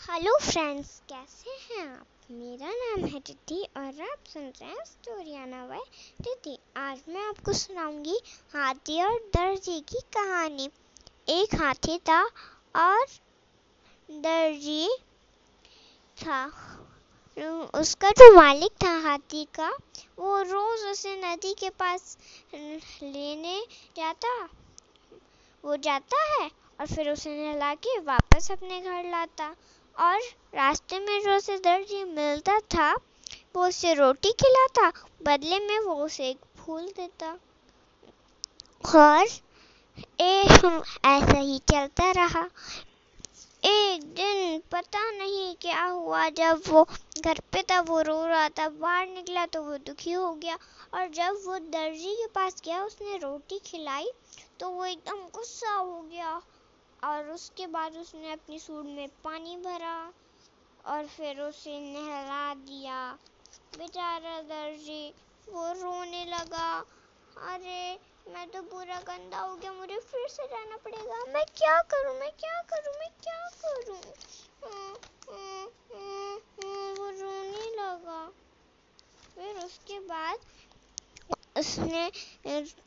Hello friends, कैसे हैं आप? मेरा नाम है तिथि और आप सुन रहे हैं स्टोरियाना बाय तिथि आज मैं आपको सुनाऊँगी हाथी और दर्जी की कहानी। एक हाथी था और दर्जी था। उसका जो मालिक था हाथी का, वो रोज उसे नदी के पास लेने जाता, वो जाता है और फिर उसे नहला के वापस अपने घर लाता। और रास्ते में जो उसे दर्जी मिलता था, वो उसे रोटी खिलाता, बदले में वो उसे एक फूल देता। और ऐसा ही चलता रहा। एक दिन पता नहीं क्या हुआ, जब वो घर पे था, वो रो रहा था, बाहर निकला तो वो दुखी हो गया। और जब वो दर्जी के पास गया, उसने रोटी खिलाई तो वो एकदम गुस्सा हो गया। और उसके बाद उसने अपनी सूट में पानी भरा और फिर उसे नहला दिया। बेचारा दर्जी, वो रोने लगा। अरे, मैं तो पूरा गंदा हो गया, मुझे फिर से जाना पड़ेगा। मैं क्या करूँ, मैं क्या करूँ, मैं क्या करूँ? वो रोने लगा। फिर उसके बाद उसने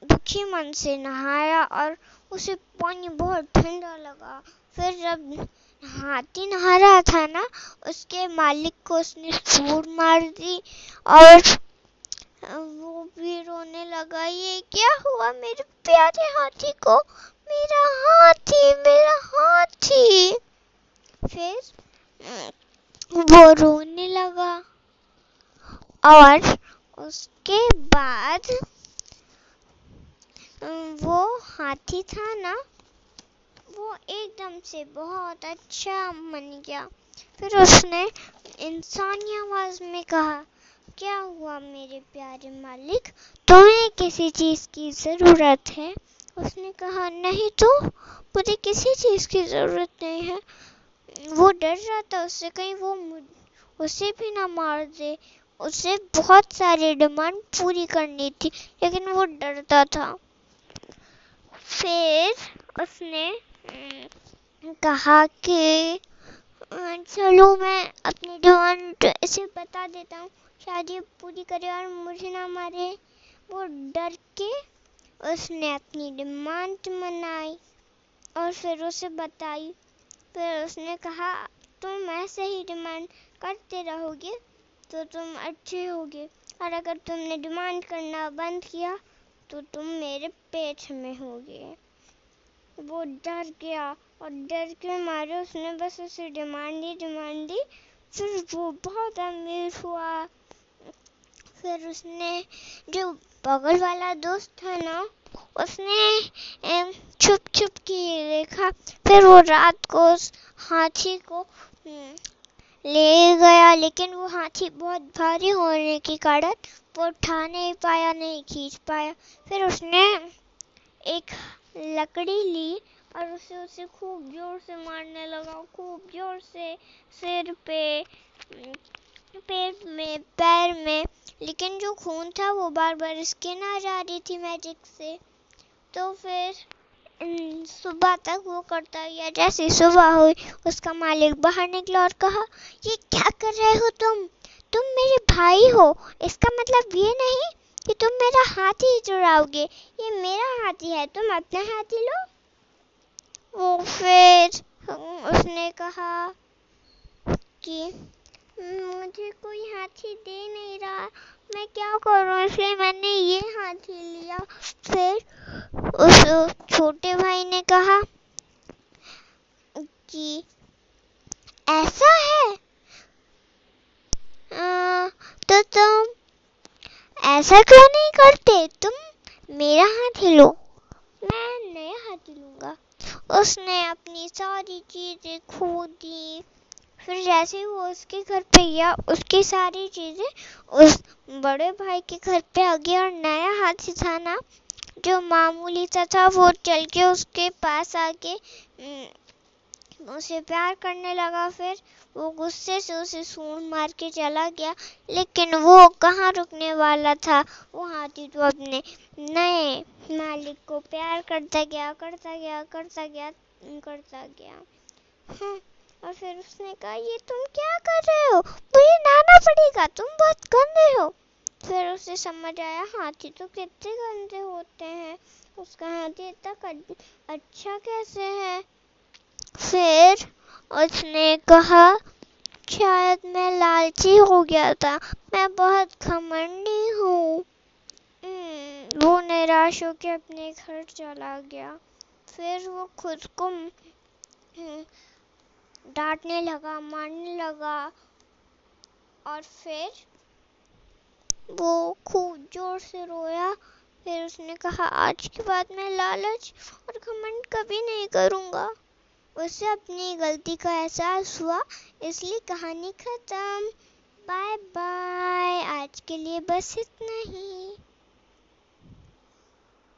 दुखी मन से नहाया और उसे पानी बहुत ठंडा लगा। फिर जब हाथी नहा रहा था ना, उसके मालिक को उसने सूर मार दी और वो भी रोने लगा, ये क्या हुआ मेरे प्यारे हाथी को? मेरा हाथी मेरा हाथी। फिर वो रोने लगा और उसके बाद वो हाथी था ना वो एकदम से बहुत अच्छा मन गया। फिर उसने इंसानी आवाज़ में कहा, क्या हुआ मेरे प्यारे मालिक? तुम्हें किसी चीज़ की ज़रूरत है? उसने कहा, नहीं तो? मुझे किसी चीज़ की ज़रूरत नहीं है। वो डर रहा था, उससे कहीं वो उसे भी ना मार दे। उसे बहुत सारी डिमांड पूरी करनी थी, लेकिन वो डरता था। फिर उसने कहा कि चलो मैं अपनी डिमांड इसे बता देता हूँ। शायद ये पूरी करे और मुझे ना मारे। वो डर के उसने अपनी डिमांड मनाई और फिर उसे बताई। फिर उसने कहा, तुम ऐसे ही डिमांड करते रहोगे तो तुम अच्छे होगे। और अगर तुमने डिमांड करना बंद किया तो तुम मेरे पेट में होगे। वो डर गया और डर के मारे उसने बस उसे डिमांड दी डिमांड दी। फिर वो बहुत अमीर हुआ। फिर उसने जो बगल वाला दोस्त था ना, उसने छुप छुप के देखा। फिर वो रात को उस हाथी को ले गया। लेकिन वो हाथी बहुत भारी होने के कारण वो उठा नहीं पाया, नहीं खींच पाया। फिर उसने एक लकड़ी ली और उसे उसे खूब ज़ोर से मारने लगा। खूब ज़ोर से सिर पे, पेट में, पैर में। लेकिन जो खून था वो बार बार स्किन आ जा रही थी मैजिक से। तो फिर सुबह तक वो करता गया। जैसे सुबह हुई, उसका मालिक बाहर निकला और कहा, ये क्या कर रहे हो तुम? तुम मेरे भाई हो। इसका मतलब ये नहीं कि तुम मेरा हाथी चुराओगे। ये मेरा हाथी है, तुम अपना हाथी लो। वो फिर उसने कहा कि, मुझे कोई हाथी दे नहीं रहा। मैं क्या करूँ? इसलिए मैंने ये हाथी लिया। फिर उस छोटे भाई ने कहा कि ऐसा है तो तुम ऐसा क्यों नहीं करते? तुम मेरा हाथ हिलो। मैं नया हाथ लूँगा उसने अपनी सारी चीज़ें खो दी। फिर जैसे ही वो उसके घर पे गया उसकी सारी चीज़ें उस बड़े भाई के घर पे आ गई और नया हाथ था जो मामूली सा था वो चल के उसके पास आके उसे प्यार करने लगा। फिर वो गुस्से से उसे सूंड मार के चला गया लेकिन वो कहाँ रुकने वाला था? वो हाथी तो अपने नए मालिक को प्यार करता गया करता गया करता गया करता गया। हाँ, और फिर उसने कहा ये तुम क्या कर रहे हो? मुझे नाना पड़ेगा तुम बहुत गंदे हो। फिर उसे समझ आया हाथी तो कितने गंदे होते हैं। उसका हाथी इतना अच्छा कैसे है? फिर उसने कहा शायद मैं लालची हो गया था। मैं बहुत घमंडी हूँ। हम्म, वो निराश होकर अपने घर चला गया। फिर वो खुद को हम्म, डांटने लगा मारने लगा और फिर वो खूब ज़ोर से रोया। फिर उसने कहा आज के बाद मैं लालच और घमंड कभी नहीं करूँगा। उसे अपनी गलती का एहसास हुआ, इसलिए कहानी खत्म। बाय बाय आज के लिए बस इतना ही।